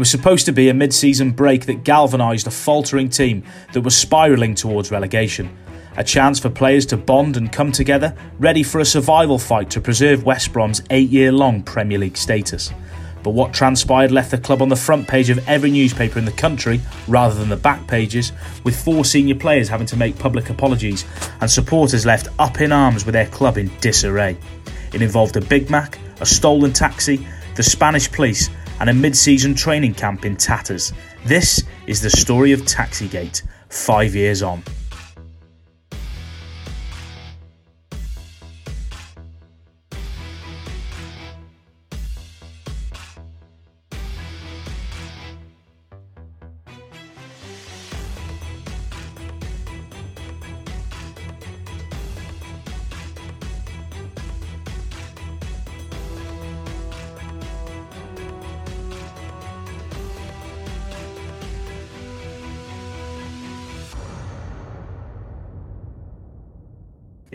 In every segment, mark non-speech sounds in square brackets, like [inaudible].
was supposed to be a mid season break that galvanised a faltering team that was spiralling towards relegation. A chance for players to bond and come together, ready for a survival fight to preserve West Brom's eight year long Premier League status. But what transpired left the club on the front page of every newspaper in the country rather than the back pages, with four senior players having to make public apologies and supporters left up in arms with their club in disarray. It involved a Big Mac, a stolen taxi, the Spanish police, and a mid season training camp in tatters. This is the story of Taxigate, five years on.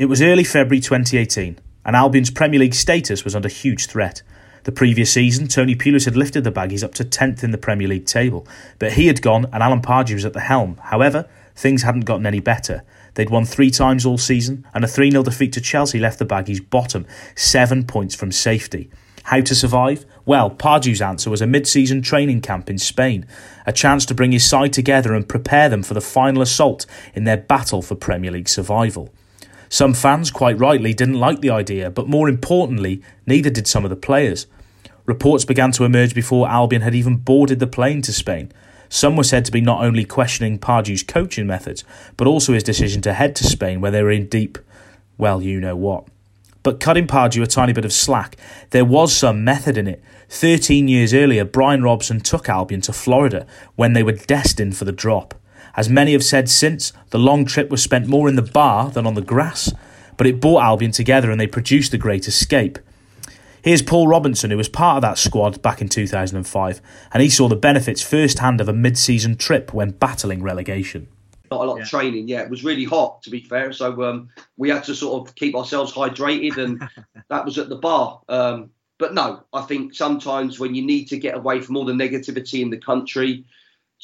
It was early February 2018, and Albion's Premier League status was under huge threat. The previous season, Tony Pulis had lifted the Baggies up to 10th in the Premier League table, but he had gone and Alan Pardew was at the helm. However, things hadn't gotten any better. They'd won three times all season, and a 3 0 defeat to Chelsea left the Baggies bottom, seven points from safety. How to survive? Well, Pardew's answer was a mid season training camp in Spain, a chance to bring his side together and prepare them for the final assault in their battle for Premier League survival. Some fans, quite rightly, didn't like the idea, but more importantly, neither did some of the players. Reports began to emerge before Albion had even boarded the plane to Spain. Some were said to be not only questioning Pardew's coaching methods, but also his decision to head to Spain where they were in deep, well, you know what. But cutting Pardew a tiny bit of slack, there was some method in it. 13 years earlier, Brian Robson took Albion to Florida when they were destined for the drop. As many have said since, the long trip was spent more in the bar than on the grass, but it brought Albion together and they produced the great escape. Here's Paul Robinson, who was part of that squad back in 2005, and he saw the benefits firsthand of a mid season trip when battling relegation. Not a lot yeah. of training, yeah. It was really hot, to be fair. So um, we had to sort of keep ourselves hydrated, and [laughs] that was at the bar. Um, but no, I think sometimes when you need to get away from all the negativity in the country,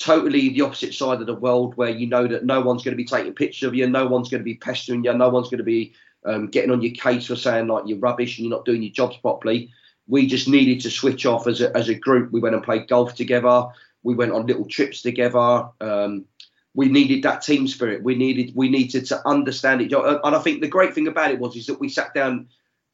totally the opposite side of the world where you know that no one's going to be taking pictures of you, no one's going to be pestering you, no one's going to be um, getting on your case for saying like you're rubbish and you're not doing your jobs properly. We just needed to switch off as a, as a group. We went and played golf together. We went on little trips together. Um, we needed that team spirit. We needed we needed to understand it. And I think the great thing about it was is that we sat down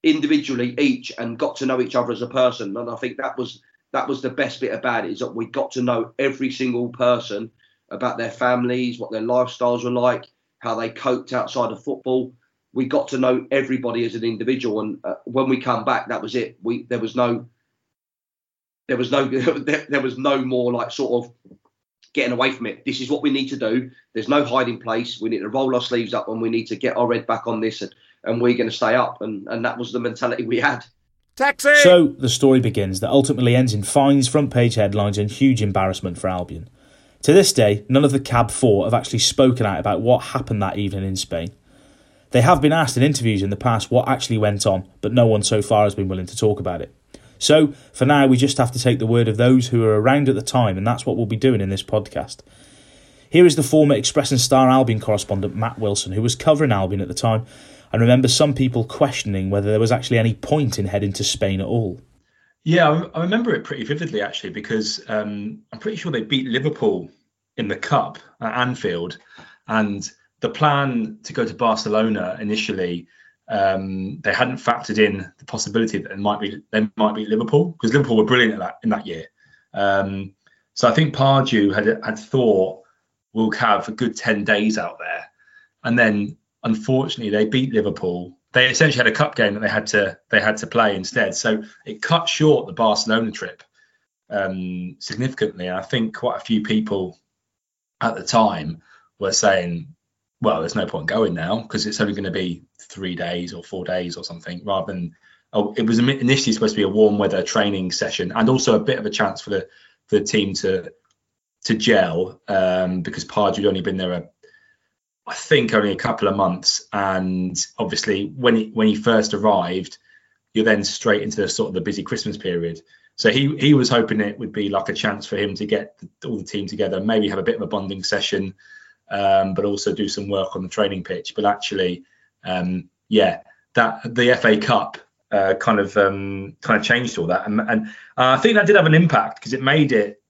individually each and got to know each other as a person. And I think that was that was the best bit about it is that we got to know every single person about their families, what their lifestyles were like, how they coped outside of football. We got to know everybody as an individual, and uh, when we come back, that was it. We there was no, there was no, [laughs] there was no more like sort of getting away from it. This is what we need to do. There's no hiding place. We need to roll our sleeves up, and we need to get our head back on this, and, and we're going to stay up. And and that was the mentality we had. Taxi! So the story begins that ultimately ends in fines, front page headlines, and huge embarrassment for Albion. To this day, none of the Cab Four have actually spoken out about what happened that evening in Spain. They have been asked in interviews in the past what actually went on, but no one so far has been willing to talk about it. So, for now, we just have to take the word of those who were around at the time, and that's what we'll be doing in this podcast. Here is the former Express and Star Albion correspondent Matt Wilson, who was covering Albion at the time I remember some people questioning whether there was actually any point in heading to Spain at all. Yeah, I remember it pretty vividly actually because um, I'm pretty sure they beat Liverpool in the cup at Anfield, and the plan to go to Barcelona initially, um, they hadn't factored in the possibility that it might be they might beat Liverpool because Liverpool were brilliant at that in that year. Um, so I think Pardew had had thought we'll have a good ten days out there, and then unfortunately they beat Liverpool. They essentially had a cup game that they had to they had to play instead. So it cut short the Barcelona trip um, significantly. I think quite a few people at the time were saying, "Well, there's no point going now because it's only going to be three days or four days or something." Rather than oh, it was initially supposed to be a warm weather training session and also a bit of a chance for the the team to to gel um, because Pardew had only been there a I think only a couple of months, and obviously when he when he first arrived, you're then straight into the sort of the busy Christmas period. So he he was hoping it would be like a chance for him to get all the team together, maybe have a bit of a bonding session, um, but also do some work on the training pitch. But actually, um, yeah, that the FA Cup uh, kind of um, kind of changed all that, and, and uh, I think that did have an impact because it made it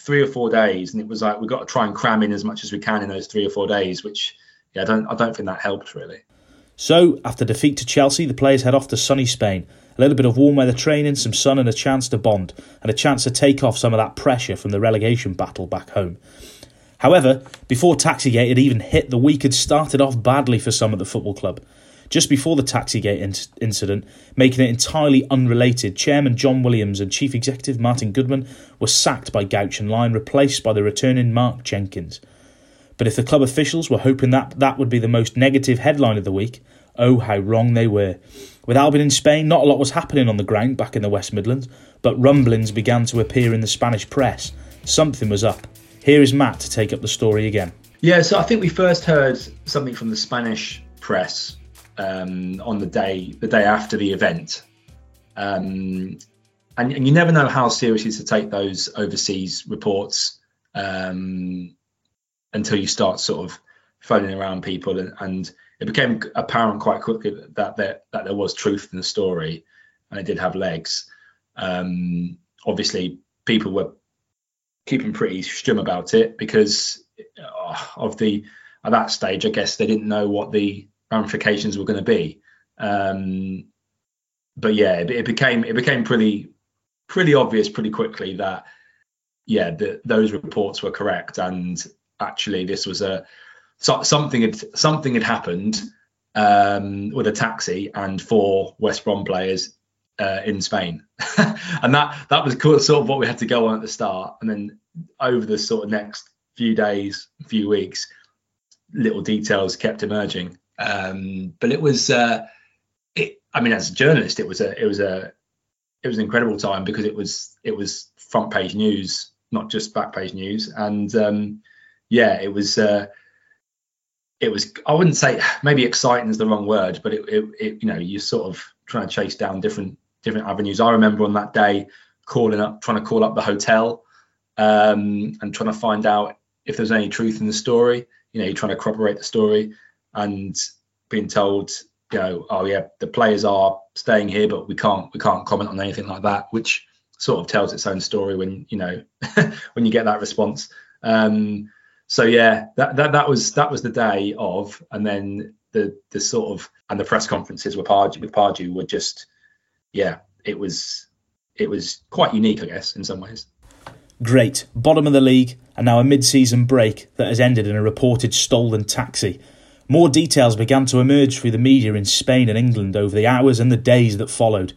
three or four days, and it was like we've got to try and cram in as much as we can in those three or four days, which yeah, I don't I don't think that helped really. So, after defeat to Chelsea, the players head off to sunny Spain. A little bit of warm weather training, some sun, and a chance to bond, and a chance to take off some of that pressure from the relegation battle back home. However, before Taxigate had even hit, the week had started off badly for some at the football club. Just before the Taxigate in- incident, making it entirely unrelated, Chairman John Williams and Chief Executive Martin Goodman were sacked by Guochuan Lai, replaced by the returning Mark Jenkins. But if the club officials were hoping that that would be the most negative headline of the week, oh how wrong they were. With Albion in Spain, not a lot was happening on the ground back in the West Midlands, but rumblings began to appear in the Spanish press. Something was up. Here is Matt to take up the story again. Yeah, so I think we first heard something from the Spanish press um, on the day the day after the event, um, and, and, you never know how seriously to take those overseas reports. Um, until you start sort of phoning around people and, and it became apparent quite quickly that there that there was truth in the story and it did have legs um, obviously people were keeping pretty strum about it because uh, of the at that stage i guess they didn't know what the ramifications were going to be. Um, but yeah it, it, became it became pretty pretty obvious pretty quickly that yeah those reports were correct. And actually this was a so, something had something had happened um, with a taxi and four West Brom players uh, in Spain, [laughs] and that that was sort of what we had to go on at the start, and then over the sort of next few days, few weeks, little details kept emerging. Um, but it was, uh, it, I mean, as a journalist, it was a it was a it was an incredible time because it was it was front page news, not just back page news, and um, yeah, it was. Uh, it was. I wouldn't say maybe exciting is the wrong word, but it, it, it, you know, you're sort of trying to chase down different different avenues. I remember on that day calling up, trying to call up the hotel, um, and trying to find out if there's any truth in the story. You know, you're trying to corroborate the story, and being told, you know, oh yeah, the players are staying here, but we can't we can't comment on anything like that, which sort of tells its own story when you know [laughs] when you get that response. Um, so yeah, that, that that was that was the day of, and then the the sort of and the press conferences with Pardew with Pardew were just yeah, it was it was quite unique, I guess, in some ways. Great, bottom of the league, and now a mid-season break that has ended in a reported stolen taxi. More details began to emerge through the media in Spain and England over the hours and the days that followed.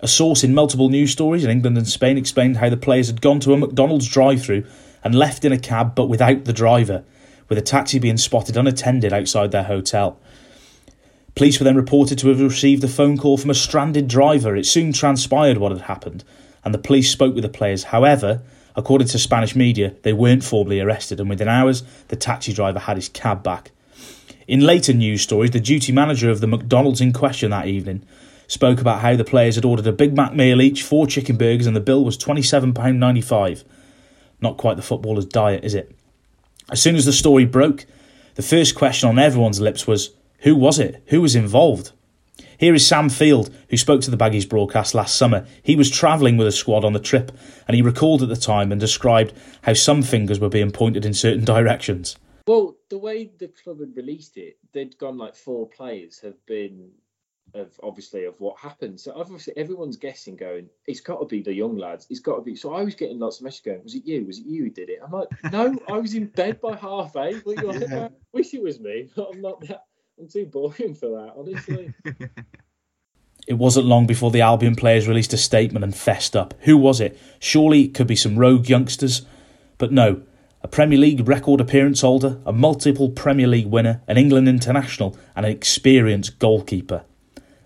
A source in multiple news stories in England and Spain explained how the players had gone to a McDonald's drive-through and left in a cab but without the driver, with a taxi being spotted unattended outside their hotel. Police were then reported to have received a phone call from a stranded driver. It soon transpired what had happened, and the police spoke with the players. However, according to Spanish media, they weren't formally arrested, and within hours, the taxi driver had his cab back. In later news stories, the duty manager of the McDonald's in question that evening spoke about how the players had ordered a Big Mac meal each, four chicken burgers, and the bill was £27.95. Not quite the footballer's diet, is it? As soon as the story broke, the first question on everyone's lips was who was it? Who was involved? Here is Sam Field, who spoke to the Baggies broadcast last summer. He was travelling with a squad on the trip, and he recalled at the time and described how some fingers were being pointed in certain [laughs] directions. Well, the way the club had released it, they'd gone like four players have been of obviously of what happened. So obviously everyone's guessing, going, it's got to be the young lads. It's got to be. So I was getting lots of messages going, was it you? Was it you who did it? I'm like, no, I was in bed by half eight. What you yeah. I wish it was me. but I'm not that. I'm too boring for that, honestly. [laughs] It wasn't long before the Albion players released a statement and fessed up. Who was it? Surely it could be some rogue youngsters. But no, a Premier League record appearance holder, a multiple Premier League winner, an England international, and an experienced goalkeeper.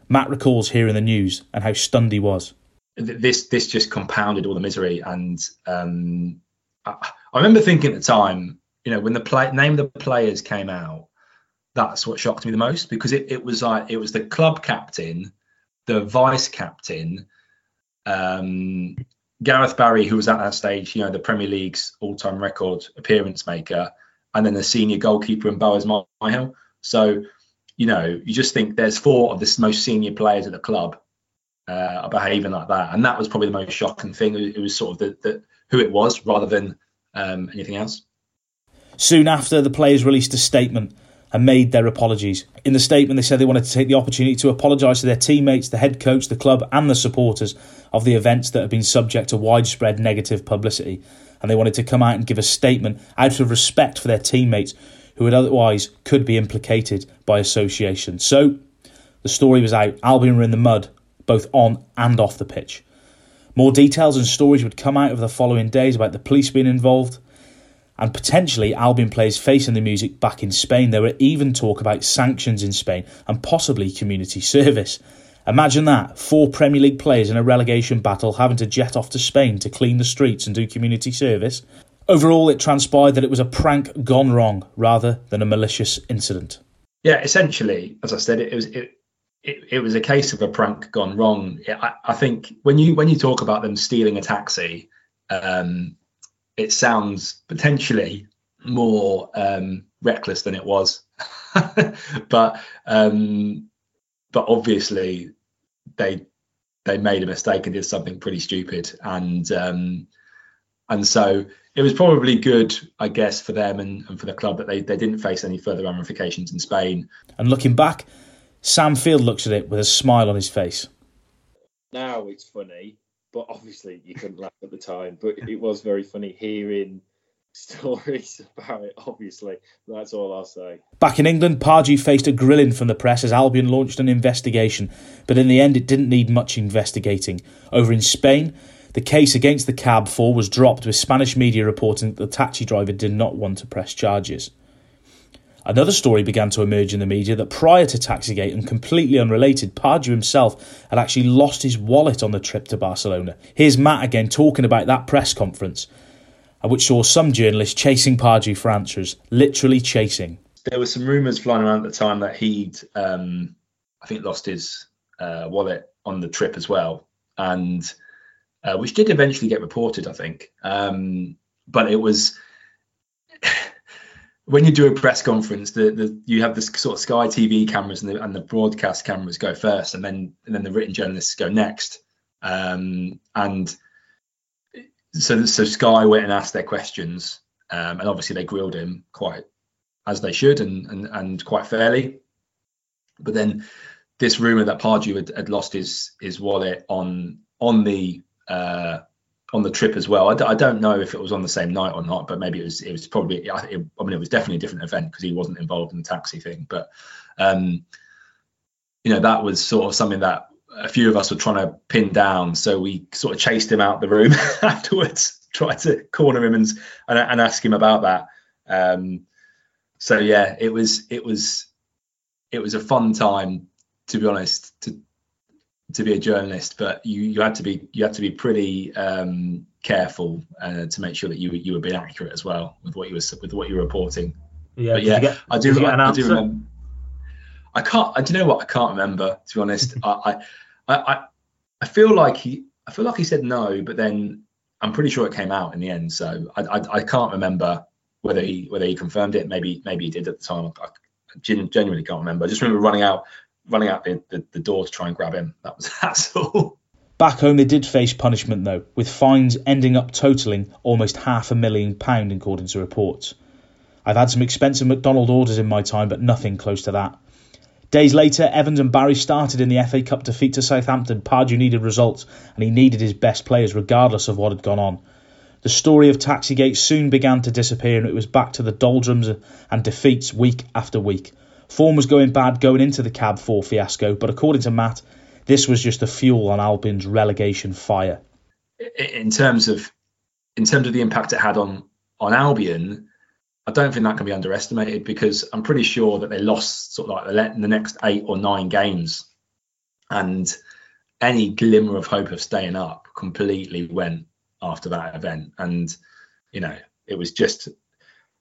Matt recalls hearing the news and how stunned he was. This this just compounded all the misery, and um, I, I, remember thinking at the time, you know, when the play, name of the players came out, that's what shocked me the most because it, it was like it was the club captain, the vice captain, um, Gareth Barry, who was at that stage, you know, the Premier League's all-time record appearance maker, and then the senior goalkeeper in Boaz Myhill. So, you know, you just think there's four of the most senior players at the club uh, are behaving like that, and that was probably the most shocking thing. It was sort of the, the who it was rather than um, anything else. Soon after, the players released a statement and made their apologies. In the statement, they said they wanted to take the opportunity to apologise to their teammates, the head coach, the club, and the supporters of the events that have been subject to widespread negative publicity. And they wanted to come out and give a statement out of respect for their teammates who would otherwise could be implicated by association. So the story was out. Albion were in the mud, both on and off the pitch. More details and stories would come out over the following days about the police being involved, and potentially Albion players facing the music back in Spain. There were even talk about sanctions in Spain and possibly community service. Imagine that four Premier League players in a relegation battle having to jet off to Spain to clean the streets and do community service. Overall, it transpired that it was a prank gone wrong rather than a malicious incident. Yeah, essentially, as I said, it was it, it, it was a case of a prank gone wrong. I, I, think when you when you talk about them stealing a taxi, um, it sounds potentially more um, reckless than it was, [laughs] but um, but obviously they they made a mistake and did something pretty stupid, and um, and so it was probably good, I guess, for them and, and for the club that they, they didn't face any further ramifications in Spain. And looking back, Sam Field looks at it with a smile on his face. Now it's funny, but obviously you couldn't laugh at the time. But it was very funny hearing [laughs] stories about it, obviously. That's all I'll say. Back in England, Pardew faced a grilling from the press as Albion launched an investigation, but in the end it didn't need much investigating. Over in Spain, the case against the cab four was dropped with Spanish media reporting that the taxi driver did not want to press charges. Another story began to emerge in the media that prior to Taxigate and completely unrelated, Pardew himself had actually lost his wallet on the trip to Barcelona. Here's Matt again talking about that press conference, which saw some journalists chasing Pardew for answers, literally chasing. There were some rumours flying around at the time that he'd, um, I think, lost his uh, wallet on the trip as well, and uh, which did eventually get reported, I think. Um, but it was when you do a press conference, the, the you have this sort of Sky TV cameras and the, and the broadcast cameras go first, and then and then the written journalists go next. Um, and so so Sky went and asked their questions, um, and obviously they grilled him quite as they should and and, and quite fairly. But then this rumor that Pardew had, had lost his his wallet on on the uh, on the trip as well. I d- I don't know if it was on the same night or not, but maybe it was. It was probably. I, it, I mean, it was definitely a different event because he wasn't involved in the taxi thing. But um, you know, that was sort of something that a few of us were trying to pin down. So we sort of chased him out the room [laughs] afterwards, tried to corner him and and, and ask him about that. Um, so yeah, it was it was it was a fun time to be honest to to be a journalist, but you you had to be you had to be pretty um, careful uh, to make sure that you you were being accurate as well with what you were with what you were reporting. Yeah, but yeah, get, I do. I, I, do remember. I can't. I do you know what I can't remember. To be honest, [laughs] I, I I I feel like he I feel like he said no, but then I'm pretty sure it came out in the end. So I I, I can't remember whether he whether he confirmed it. Maybe maybe he did at the time. I, I genuinely can't remember. I just remember running out running out the, the, the door to try and grab him. That was [laughs] that's all. Back home, they did face punishment though, with fines ending up totalling almost half a million pound, according to reports. I've had some expensive McDonald orders in my time, but nothing close to that. Days later, Evans and Barry started in the FA Cup defeat to Southampton. Pardew needed results, and he needed his best players regardless of what had gone on. The story of Taxigate soon began to disappear, and it was back to the doldrums and defeats week after week. Form was going bad going into the Cab 4 fiasco, but according to Matt, this was just the fuel on Albion's relegation fire. In terms of in terms of the impact it had on on Albion, I don't think that can be underestimated because I'm pretty sure that they lost sort of like the next eight or nine games, and any glimmer of hope of staying up completely went after that event. And you know, it was just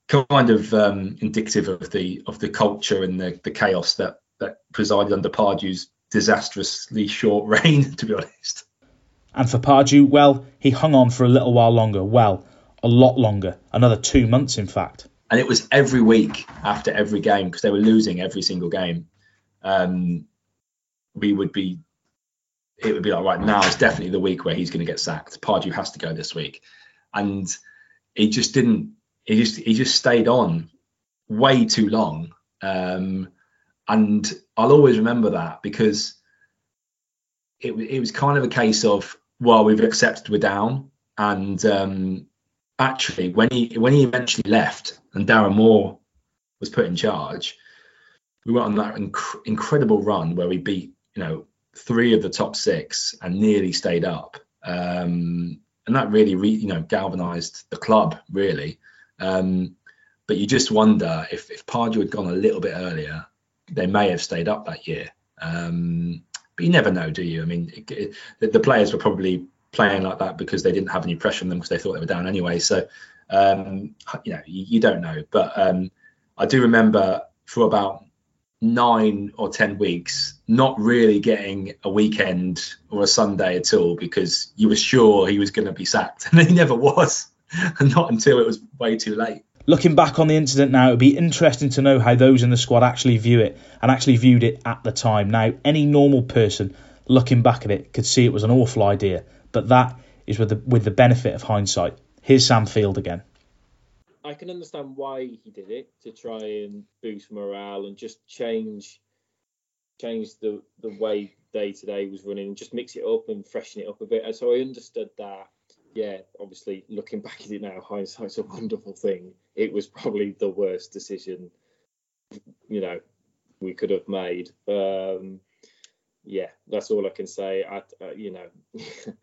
kind of um, indicative of the of the culture and the, the chaos that that presided under Pardew's disastrously short [laughs] reign, to be honest. And for Pardew, well, he hung on for a little while longer. Well, a lot longer. Another two months, in fact. And it was every week after every game because they were losing every single game. Um, we would be, it would be like, right now is definitely the week where he's going to get sacked. Pardew has to go this week. And he just didn't, he just, he just stayed on way too long. Um, and I'll always remember that because it, it was kind of a case of well we've accepted we're down. And um, actually when he when he eventually left and Darren Moore was put in charge we went on that inc- incredible run where we beat you know three of the top six and nearly stayed up. Um, and that really re- you know galvanized the club really um, but you just wonder if if Pardew had gone a little bit earlier they may have stayed up that year um, but you never know, do you? I mean, it, it, the players were probably playing like that because they didn't have any pressure on them because they thought they were down anyway. So, um, you know, you, you, don't know. But um, I do remember for about nine or ten weeks not really getting a weekend or a Sunday at all because you were sure he was going to be sacked, [laughs] and he never was, [laughs] not until it was way too late. Looking back on the incident now, it would be interesting to know how those in the squad actually view it and actually viewed it at the time. Now, any normal person looking back at it could see it was an awful idea, but that is with the with the benefit of hindsight. Here's Sam Field again. I can understand why he did it to try and boost morale and just change change the the way day to day was running and just mix it up and freshen it up a bit. So I understood that yeah, obviously looking back at it now, hindsight's a wonderful thing. It was probably the worst decision, you know, we could have made. Um, yeah, that's all I can say. I, uh, you know, [laughs]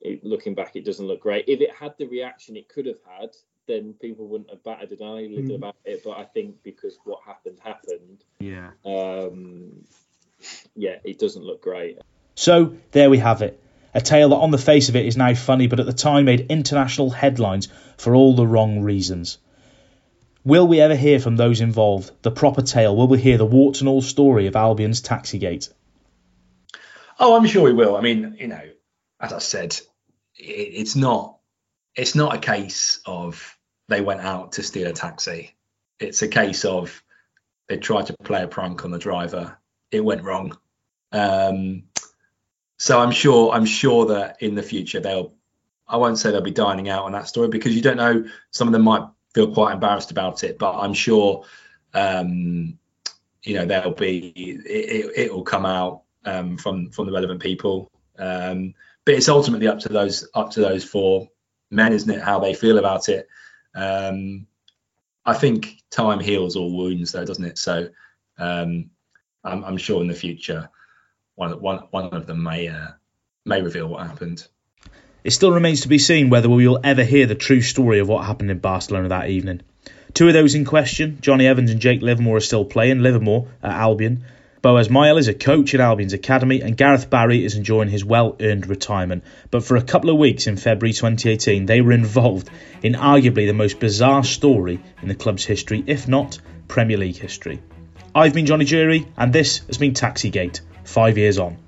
it, looking back, it doesn't look great. If it had the reaction it could have had, then people wouldn't have batted an eyelid mm. about it. But I think because what happened happened, yeah, um, yeah, it doesn't look great. So there we have it. A tale that on the face of it is now funny, but at the time made international headlines for all the wrong reasons. Will we ever hear from those involved the proper tale? Will we hear the warts and all story of Albion's Taxigate? Oh, I'm sure we will. I mean, you know, as I said, it's not it's not a case of they went out to steal a taxi. It's a case of they tried to play a prank on the driver. It went wrong. Um, so I'm sure I'm sure that in the future they'll I won't say they'll be dining out on that story because you don't know some of them might feel quite embarrassed about it, but I'm sure um, you know there'll be it, it will come out um, from from the relevant people. Um, but it's ultimately up to those up to those four men, isn't it? How they feel about it. Um, I think time heals all wounds, though, doesn't it? So um, I'm, I'm sure in the future one one one of them may uh, may reveal what happened. It still remains to be seen whether we will ever hear the true story of what happened in Barcelona that evening. Two of those in question, Jonny Evans and Jake Livermore, are still playing. Livermore at Albion. Boaz Myhill is a coach at Albion's academy, and Gareth Barry is enjoying his well earned retirement. But for a couple of weeks in February 2018, they were involved in arguably the most bizarre story in the club's history, if not Premier League history. I've been Johnny Jury, and this has been Taxigate five years on.